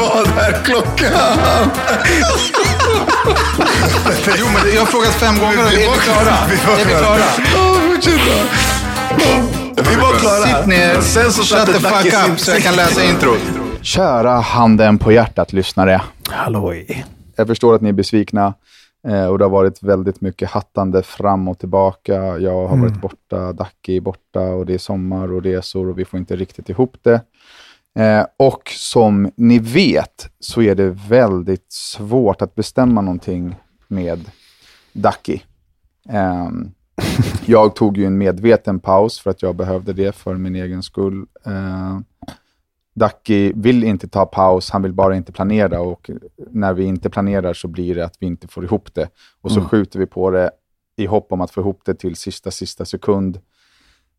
Vad är klockan? Jo, men jag har frågat fem gånger är vi klara? Är vi klara? Vi var klara. Sitt ner, Sen så shut the fuck up så jag kan läsa introt. Kära handen på hjärtat lyssnare. Halloj. Jag förstår att ni är besvikna eh, och det har varit väldigt mycket hattande fram och tillbaka. Jag har varit borta, Dacke är borta och det är sommar och resor och vi får inte riktigt ihop det. Eh, och som ni vet så är det väldigt svårt att bestämma någonting med Dacke. Ehm, jag tog ju en medveten paus för att jag behövde det för min egen skull. Eh, Dacke vill inte ta paus, han vill bara inte planera och när vi inte planerar så blir det att vi inte får ihop det. Och så skjuter vi på det i hopp om att få ihop det till sista, sista sekund.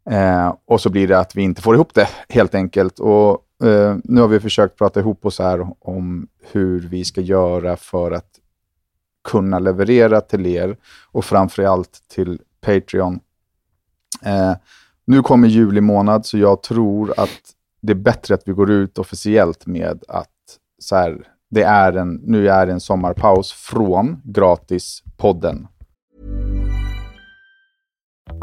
Eh, och så blir det att vi inte får ihop det helt enkelt. Och eh, nu har vi försökt prata ihop oss här om hur vi ska göra för att kunna leverera till er och framförallt till Patreon. Eh, nu kommer juli månad, så jag tror att det är bättre att vi går ut officiellt med att så här, det är en, nu är det en sommarpaus från gratispodden.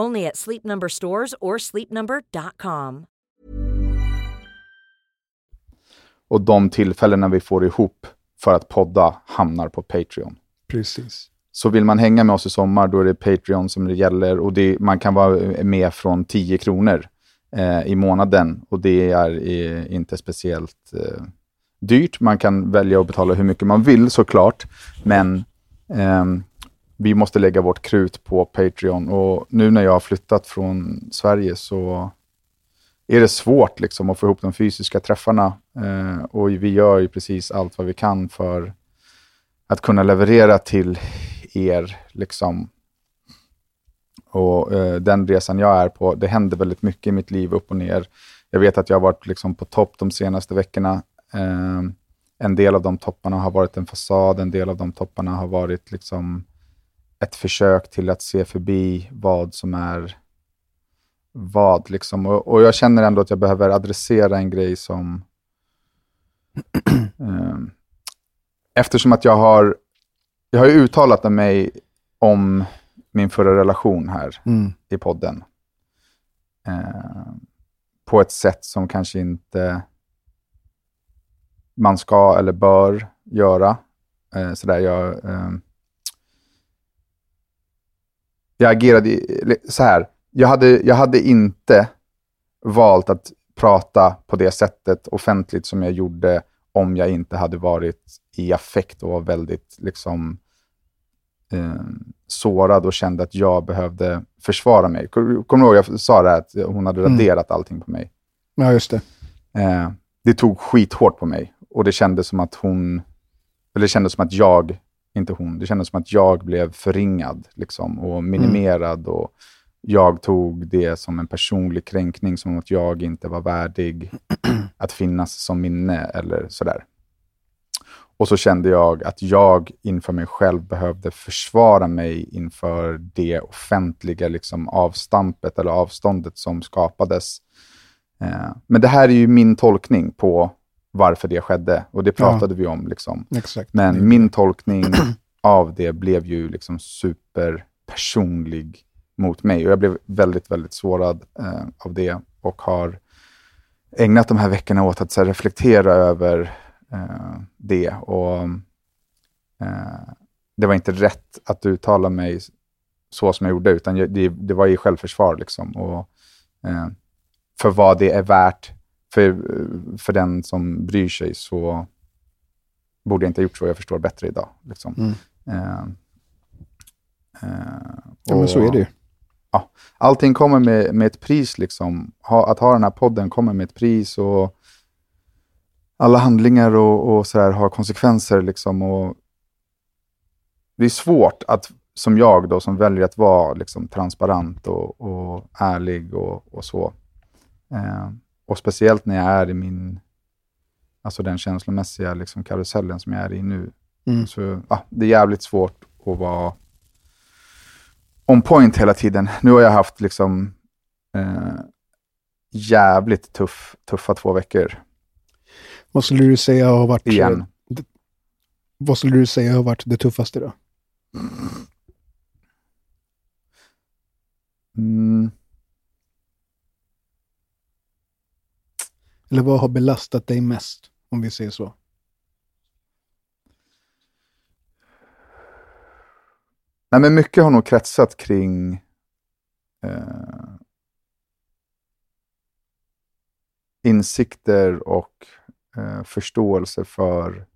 Only at Sleep Number stores or sleepnumber.com. Och de tillfällena vi får ihop för att podda hamnar på Patreon. Precis. Så vill man hänga med oss i sommar, då är det Patreon som det gäller. Och det, man kan vara med från 10 kronor eh, i månaden. Och det är eh, inte speciellt eh, dyrt. Man kan välja att betala hur mycket man vill såklart. Men ehm, vi måste lägga vårt krut på Patreon. Och nu när jag har flyttat från Sverige så är det svårt liksom, att få ihop de fysiska träffarna. Eh, och vi gör ju precis allt vad vi kan för att kunna leverera till er. Liksom. Och eh, Den resan jag är på, det händer väldigt mycket i mitt liv upp och ner. Jag vet att jag har varit liksom, på topp de senaste veckorna. Eh, en del av de topparna har varit en fasad, en del av de topparna har varit liksom, ett försök till att se förbi vad som är vad. Liksom. Och, och jag känner ändå att jag behöver adressera en grej som... Ehm, eftersom att jag har, jag har ju uttalat mig om min förra relation här Mm. i podden. Eh, på ett sätt som kanske inte man ska eller bör göra. Eh, sådär, jag, eh, jag agerade så här. Jag hade, jag hade inte valt att prata på det sättet offentligt som jag gjorde om jag inte hade varit i affekt och var väldigt liksom, eh, sårad och kände att jag behövde försvara mig. Kommer du ihåg jag sa det här, att hon hade Mm. raderat allting på mig? Ja, just det. Eh, det tog skithårt på mig och det kändes som att hon, eller det kändes som att jag, inte hon, det kändes som att jag blev förringad liksom, och minimerad och jag tog det som en personlig kränkning, som att jag inte var värdig att finnas som minne eller sådär. och så kände jag att jag inför mig själv behövde försvara mig inför det offentliga liksom, avstampet eller avståndet som skapades. Eh, men det här är ju min tolkning på varför det skedde och det pratade vi om. Liksom. Exakt. Men min tolkning av det blev ju liksom superpersonlig mot mig och jag blev väldigt, väldigt sårad eh, av det och har ägnat de här veckorna åt att här, reflektera över eh, det. Och eh, Det var inte rätt att uttala mig så som jag gjorde, utan jag, det, det, var i självförsvar. Liksom. Och, eh, för vad det är värt för, för den som bryr sig så borde jag inte ha gjort så. Jag förstår bättre idag. Liksom. Mm. Eh, ja, men så är det ju. Ja, allting kommer med, med ett pris. Liksom. Ha, att ha den här podden kommer med ett pris. och alla handlingar och, och så här har konsekvenser. Liksom, och det är svårt att, som jag då, som väljer att vara liksom, transparent och, och ärlig och, och så. Eh, och speciellt när jag är i min, alltså den känslomässiga liksom, karusellen som jag är i nu. Mm. Så, ja, det är jävligt svårt att vara on point hela tiden. Nu har jag haft liksom eh, jävligt tuff, tuffa två veckor. Vad skulle du säga har varit... Igen. Det, vad skulle du säga har varit det tuffaste då? Mm. Eller vad har belastat dig mest, om vi säger så? Nej, men mycket har nog kretsat kring eh, insikter och eh, förståelse för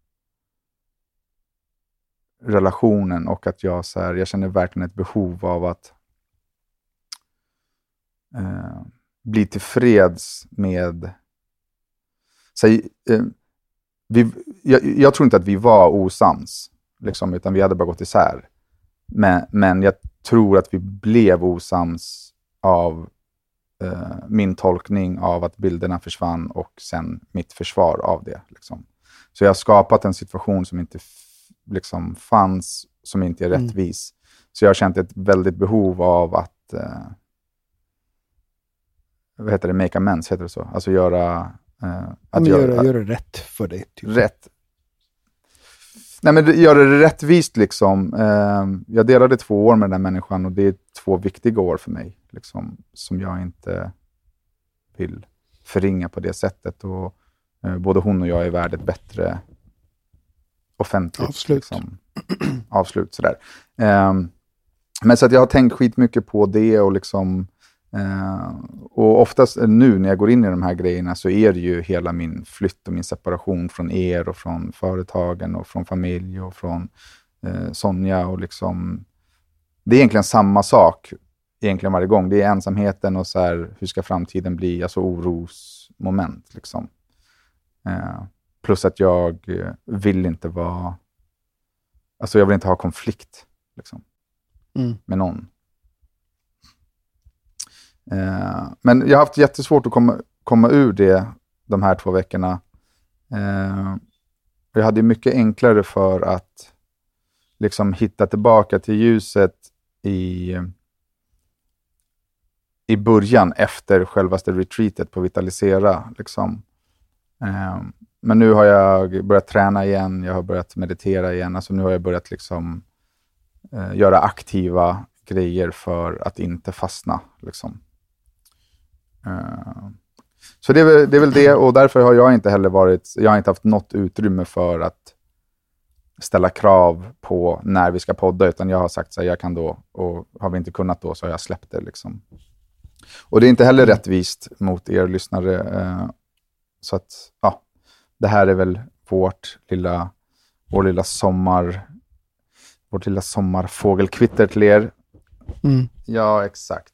relationen och att jag, så här, jag känner verkligen ett behov av att eh, bli tillfreds med... Så, eh, vi, jag, jag, tror inte att vi var osams, liksom, utan vi hade bara gått isär. Men, men jag tror att vi blev osams av eh, min tolkning av att bilderna försvann och sen mitt försvar av det. Liksom. Så jag har skapat en situation som inte liksom, fanns, som inte är mm. rättvis. Så jag har känt ett väldigt behov av att eh, vad heter det, make amends, heter det så? Alltså göra... Eh, att göra, göra, göra rätt för dig. Typ. Rätt. Nej, men göra det rättvist liksom. Eh, jag delade två år med den människan och det är två viktiga år för mig liksom, som jag inte vill förringa på det sättet. Och, eh, både hon och jag är värd ett bättre offentligt avslut. Liksom, avslut sådär. Eh, men så att jag har tänkt skitmycket på det och liksom Uh, och oftast nu när jag går in i de här grejerna så är det ju hela min flytt och min separation från er och från företagen och från familj och från uh, Sonja. Och liksom, det är egentligen samma sak egentligen varje gång. Det är ensamheten och så här, hur ska framtiden bli? Alltså orosmoment. Liksom. Eh, plus att jag vill inte vara... Alltså jag vill inte ha konflikt liksom, mm. med någon. Eh, men jag har haft jättesvårt att komma, komma ur det de här två veckorna. Eh, jag hade mycket enklare för att liksom hitta tillbaka till ljuset i i början efter självaste retreatet på Vitalisera. Liksom. Eh, men nu har jag börjat träna igen, jag har börjat meditera igen. Alltså nu har jag börjat liksom, eh, göra aktiva grejer för att inte fastna. Liksom. Eh, så det är, väl, det är, väl, det och därför har jag inte heller varit, jag har inte haft något utrymme för att ställa krav på när vi ska podda, utan jag har sagt att jag kan då, och har vi inte kunnat då så har jag släppt det. Liksom. Och det är inte heller rättvist mot er lyssnare. Eh, så att, ja, det här är väl vårt lilla, vår lilla sommar, vårt lilla sommarfågelkvitter till er. Mm. Ja, exakt.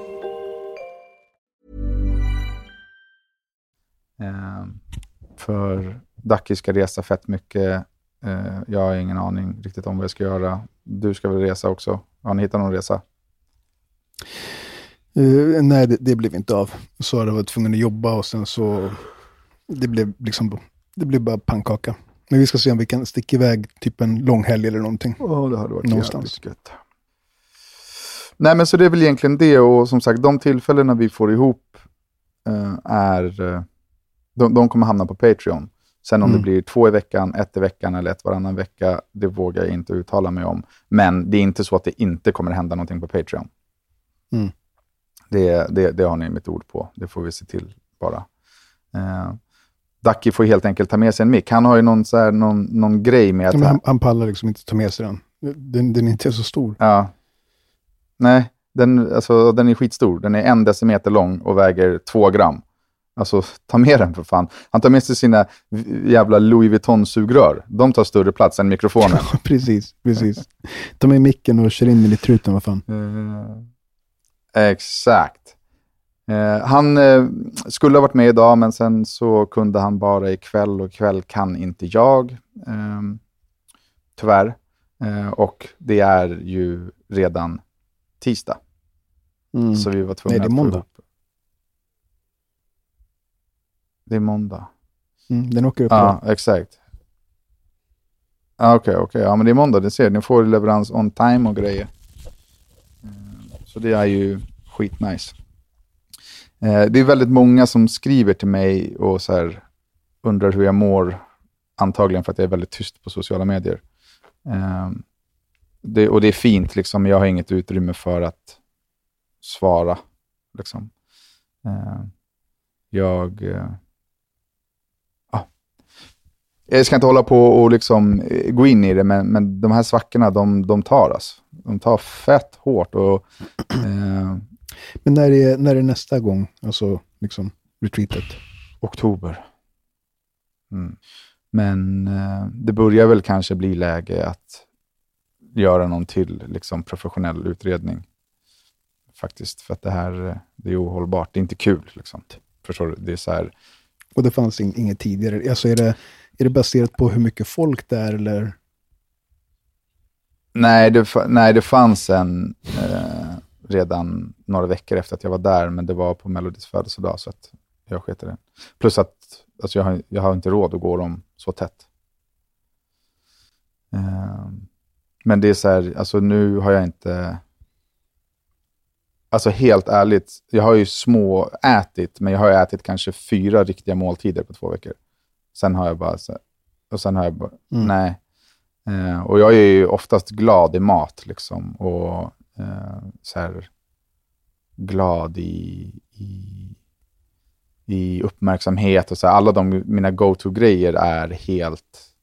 För Ducky ska resa fett mycket. Eh, jag har ingen aning riktigt om vad jag ska göra. Du ska väl resa också? Har ni hittat någon resa? Eh, nej, det, det blev inte av. Sara var tvungen att jobba och sen så... Det blev liksom... Det blev bara pannkaka. Men vi ska se om vi kan sticka iväg typ en lång helg eller någonting. Ja, det hade varit Någonstans. gött. Nej, men så det är väl egentligen det och som sagt, de tillfällena vi får ihop eh, är... De, de kommer hamna på Patreon. Sen om Mm. det blir två i veckan, ett i veckan eller ett varannan vecka, det vågar jag inte uttala mig om. Men det är inte så att det inte kommer hända någonting på Patreon. Mm. Det, det, det har ni mitt ord på. Det får vi se till bara. Eh, Ducky får helt enkelt ta med sig en mick. Han har ju någon, så här, någon, någon grej med att... Ja, han, han pallar liksom inte ta med sig den. Den, den är inte så stor. Ja. Nej, den, alltså, den är skitstor. Den är en decimeter lång och väger två gram. Alltså, ta med den för fan. Han tar med sig sina jävla Louis Vuitton-sugrör. De tar större plats än mikrofonen. precis, precis. Ta med micken och kör in den i truten, vad fan. Eh, exakt. Eh, han eh, skulle ha varit med idag, men sen så kunde han bara ikväll och ikväll kan inte jag. Eh, tyvärr. Och det är ju redan tisdag. Mm. Så vi var tvungna Nej, det är måndag. ihop- Det är måndag. Mm, den åker upp Ja, idag. exakt. Okej, okej. Ja, men det är måndag. Det ser ni. får leverans on time och grejer. Mm, Så det är ju skitnice. Eh, Det är väldigt många som skriver till mig och så här, undrar hur jag mår. Antagligen för att jag är väldigt tyst på sociala medier. Eh, Det, och det är fint, liksom. jag har inget utrymme för att svara. Liksom. Eh, Jag... jag ska inte hålla på och liksom eh, gå in i det, men, men de här svackorna, de, de tar alltså. De tar fett hårt och eh, Men när är, när är nästa gång, alltså liksom retreatet? oktober. Mm. Men eh, det börjar väl kanske bli läge att göra någon till liksom, professionell utredning. Faktiskt, för att det här eh, det är ohållbart. Det är inte kul. Liksom. Förstår du? Det är så här, Och det fanns in, inget tidigare. Alltså är det, är det baserat på hur mycket folk det är eller? Nej, det, nej, det fanns en eh, redan några veckor efter att jag var där, men det var på Melodis födelsedag, så att jag sket i det. Plus att alltså jag, har, jag har inte råd att gå dem så tätt. Eh, men det är så här, alltså nu har jag inte... Alltså helt ärligt, jag har ju små ätit, men jag har ju ätit kanske fyra riktiga måltider på två veckor. Sen har jag bara, och sen har jag bara, Mm. nej. Eh, och jag är ju oftast glad i mat liksom. Och eh, så här, glad i, i, i uppmärksamhet och så här, alla de mina go-to-grejer är helt,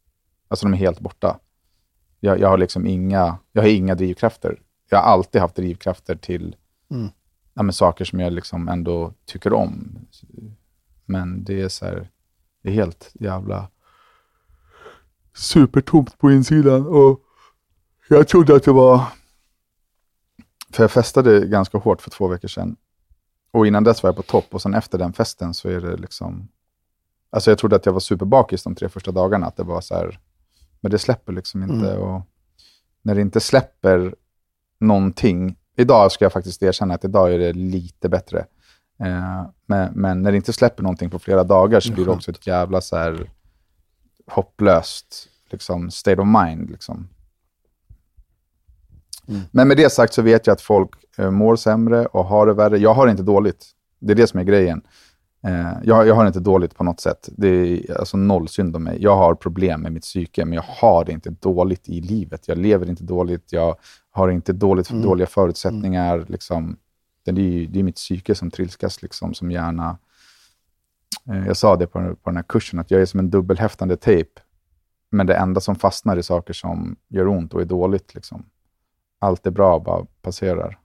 alltså de är helt borta. Jag, jag har liksom inga, jag har inga drivkrafter. Jag har alltid haft drivkrafter till Mm. ja, saker som jag liksom ändå tycker om. Men det är så här, det är helt jävla supertomt på insidan. Och jag trodde att det var... För jag festade ganska hårt för två veckor sedan. Och innan dess var jag på topp och sen efter den festen så är det liksom... Alltså jag trodde att jag var superbakis de tre första dagarna. Att det var så här... Men det släpper liksom inte. Mm. Och när det inte släpper någonting. Idag ska jag faktiskt erkänna att idag är det lite bättre. Eh, men, men när det inte släpper någonting på flera dagar så Det blir det skönt. också ett jävla så här hopplöst liksom, state of mind. Liksom. Mm. Men med det sagt så vet jag att folk eh, mår sämre och har det värre. Jag har det inte dåligt. Det är det som är grejen. Eh, jag, jag har inte dåligt på något sätt. Det är alltså noll synd om mig. Jag har problem med mitt psyke, men jag har det inte dåligt i livet. Jag lever inte dåligt, jag har inte dåligt, Mm. dåliga förutsättningar. Liksom. Det, är, ju- det är mitt psyke som trilskas, liksom, som gärna... Eh, jag sa det på, på den här kursen, att jag är som en dubbelhäftande tejp. Men det enda som fastnar är saker som gör ont och är dåligt. Liksom. Allt är bra, bara passerar.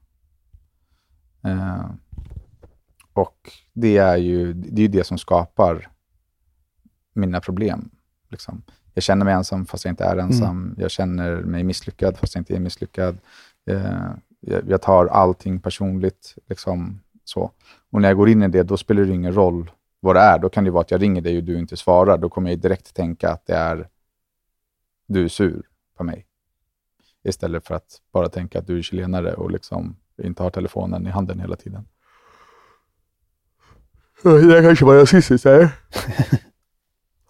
Eh, och det är ju det, är det som skapar mina problem. Liksom. Jag känner mig ensam fast jag inte är ensam. Jag känner mig misslyckad fast jag inte är misslyckad. Eh, jag, jag tar allting personligt. Liksom, så. Och när jag går in i det, då spelar det ingen roll vad det är. Då kan det vara att jag ringer dig och du inte svarar. Då kommer jag direkt tänka att det är du är sur på mig. Istället för att bara tänka att du är chilenare och liksom inte har telefonen i handen hela tiden. Det kanske var rasistiskt, eller?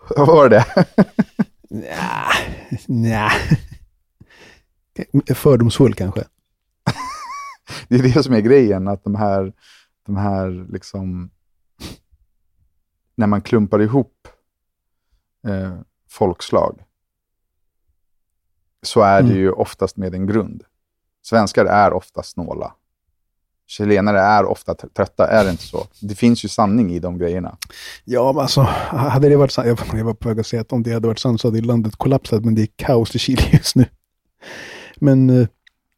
Vad var det? Nja, nja. Fördomsfull kanske. Det är det som är grejen, att de här, de här liksom, när man klumpar ihop eh, folkslag, så är det Mm. ju oftast med en grund. Svenskar är ofta snåla. Chilenare är ofta tr- trötta, är det inte så? Det finns ju sanning i de grejerna. Ja, men alltså, hade det varit sant, jag jag var på väg att säga att om det hade varit sant så hade landet kollapsat, men det är kaos i Chile just nu. Men, eh,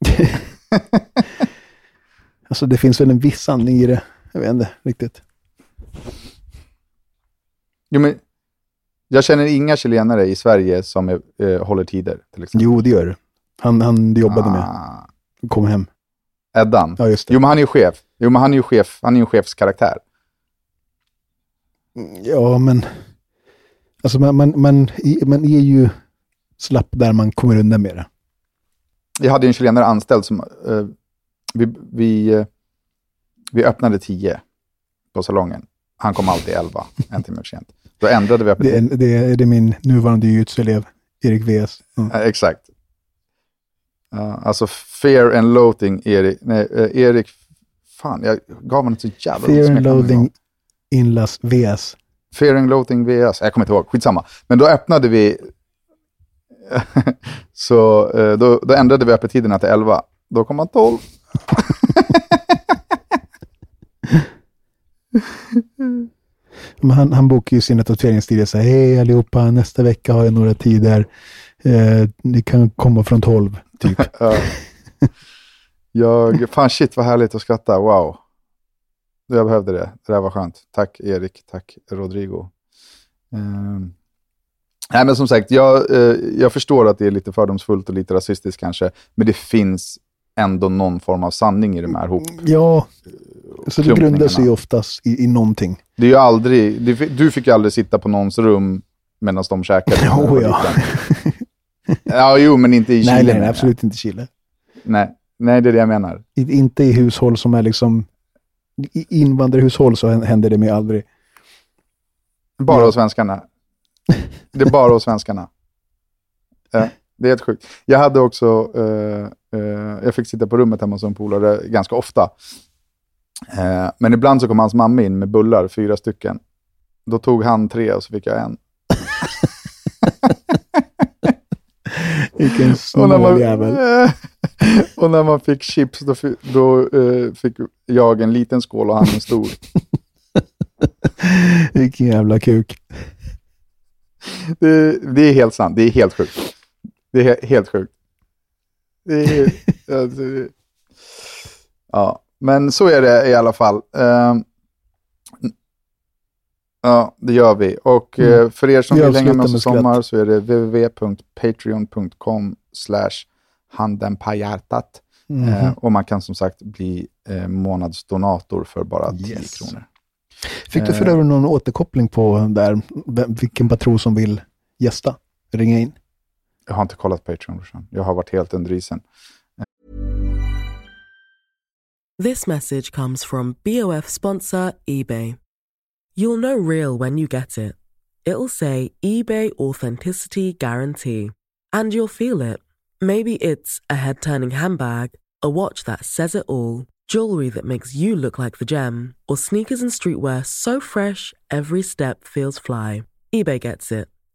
alltså det finns väl en viss sanning i det. Jag vet inte riktigt. Jo, men jag känner inga chilenare i Sverige som är, eh, håller tider, till exempel. Jo, det gör det. Han, han du jobbade med, Ah, kom hem. Eddan. Ja, just det. Jo, men han är ju chef. Jo, men han är ju chef. Han är ju en chefskaraktär. Ja, men alltså man, man, man, man är ju slapp där man kommer undan med det. Jag hade ju en chilenare anställd som... Eh, vi, vi, eh, vi öppnade tio på salongen. Han kom alltid elva, en timme för sent. Då ändrade vi Det öppet. är, det är, det är min nuvarande jujutsu-elev, Erik VS. Mm. Exakt. Ja, alltså fear and loathing, Erik. Nej, eh, Erik... Fan, jag gav honom så jävla Fear and loathing inlas VS. Fear and Loathing VS. Jag kommer inte ihåg, skitsamma. Men då öppnade vi... så eh, då, då ändrade vi öppettiderna till 11. Då kom han 12. Men han, han bokar ju sina tatueringstider så här, hej allihopa, nästa vecka har jag några tider. Eh, ni kan komma från 12, typ. Jag, fan shit vad härligt att skratta, wow. Jag behövde det, det där var skönt. Tack Erik, tack Rodrigo. Ehm. Nej men som sagt, jag, eh, jag förstår att det är lite fördomsfullt och lite rasistiskt kanske, men det finns ändå någon form av sanning i de här hop. Ja, så det grundar sig oftast i, i någonting. Det är ju aldrig, du, fick- du fick ju aldrig sitta på någons rum medan de käkade. Jo, ja. ja, jo, men inte i Chile. nej, nej, nej, absolut inte Chile. Nej, nej, det är det jag menar. I, inte i hushåll som är liksom, i invandrarhushåll så händer det mig aldrig. Bara Ja. hos svenskarna. Det är bara hos svenskarna. Ja, det är helt sjukt. Jag hade också, eh, eh, jag fick sitta på rummet hemma hos en polare ganska ofta. Eh, men ibland så kom hans mamma in med bullar, fyra stycken. Då tog han tre och så fick jag en. Vilken snål man, jävel. och när man fick chips, då, då eh, fick jag en liten skål och han en stor. Vilken jävla kuk. Det, det är helt sant. Det är helt sjukt. Det är he- helt sjukt. Det är, alltså, det- ja, men så är det i alla fall. Ehm, ja, det gör vi. Och eh, Mm. för er som Vi vill hänga med oss i sommar så är det www.patreon.com slash handen på hjärtat. Mhm. Eh, och man kan som sagt bli eh, månadsdonator för bara 10 Yes. kronor. Fick du för Eh. övrigt någon återkoppling på där, vilken patron som vill gästa? Ringa in. Jag har inte kollat Patreon. brorsan. Jag har varit helt under isen. This message comes from BOF sponsor eBay. You'll know real when you get it. It'll say eBay Authenticity Guarantee. And you'll feel it. Maybe it's a head turning handbag, a watch that says it all, Jewelry that makes you look like the gem. Or sneakers and streetwear so fresh every step feels fly. eBay gets it.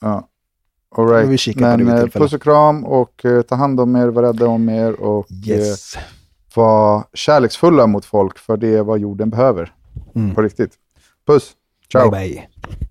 ja. All right. Men eh, puss och kram och eh, ta hand om er, var rädda om er och Yes. eh, var kärleksfulla mot folk för det är vad jorden behöver. Mm. På riktigt. Puss. Ciao. Bye bye.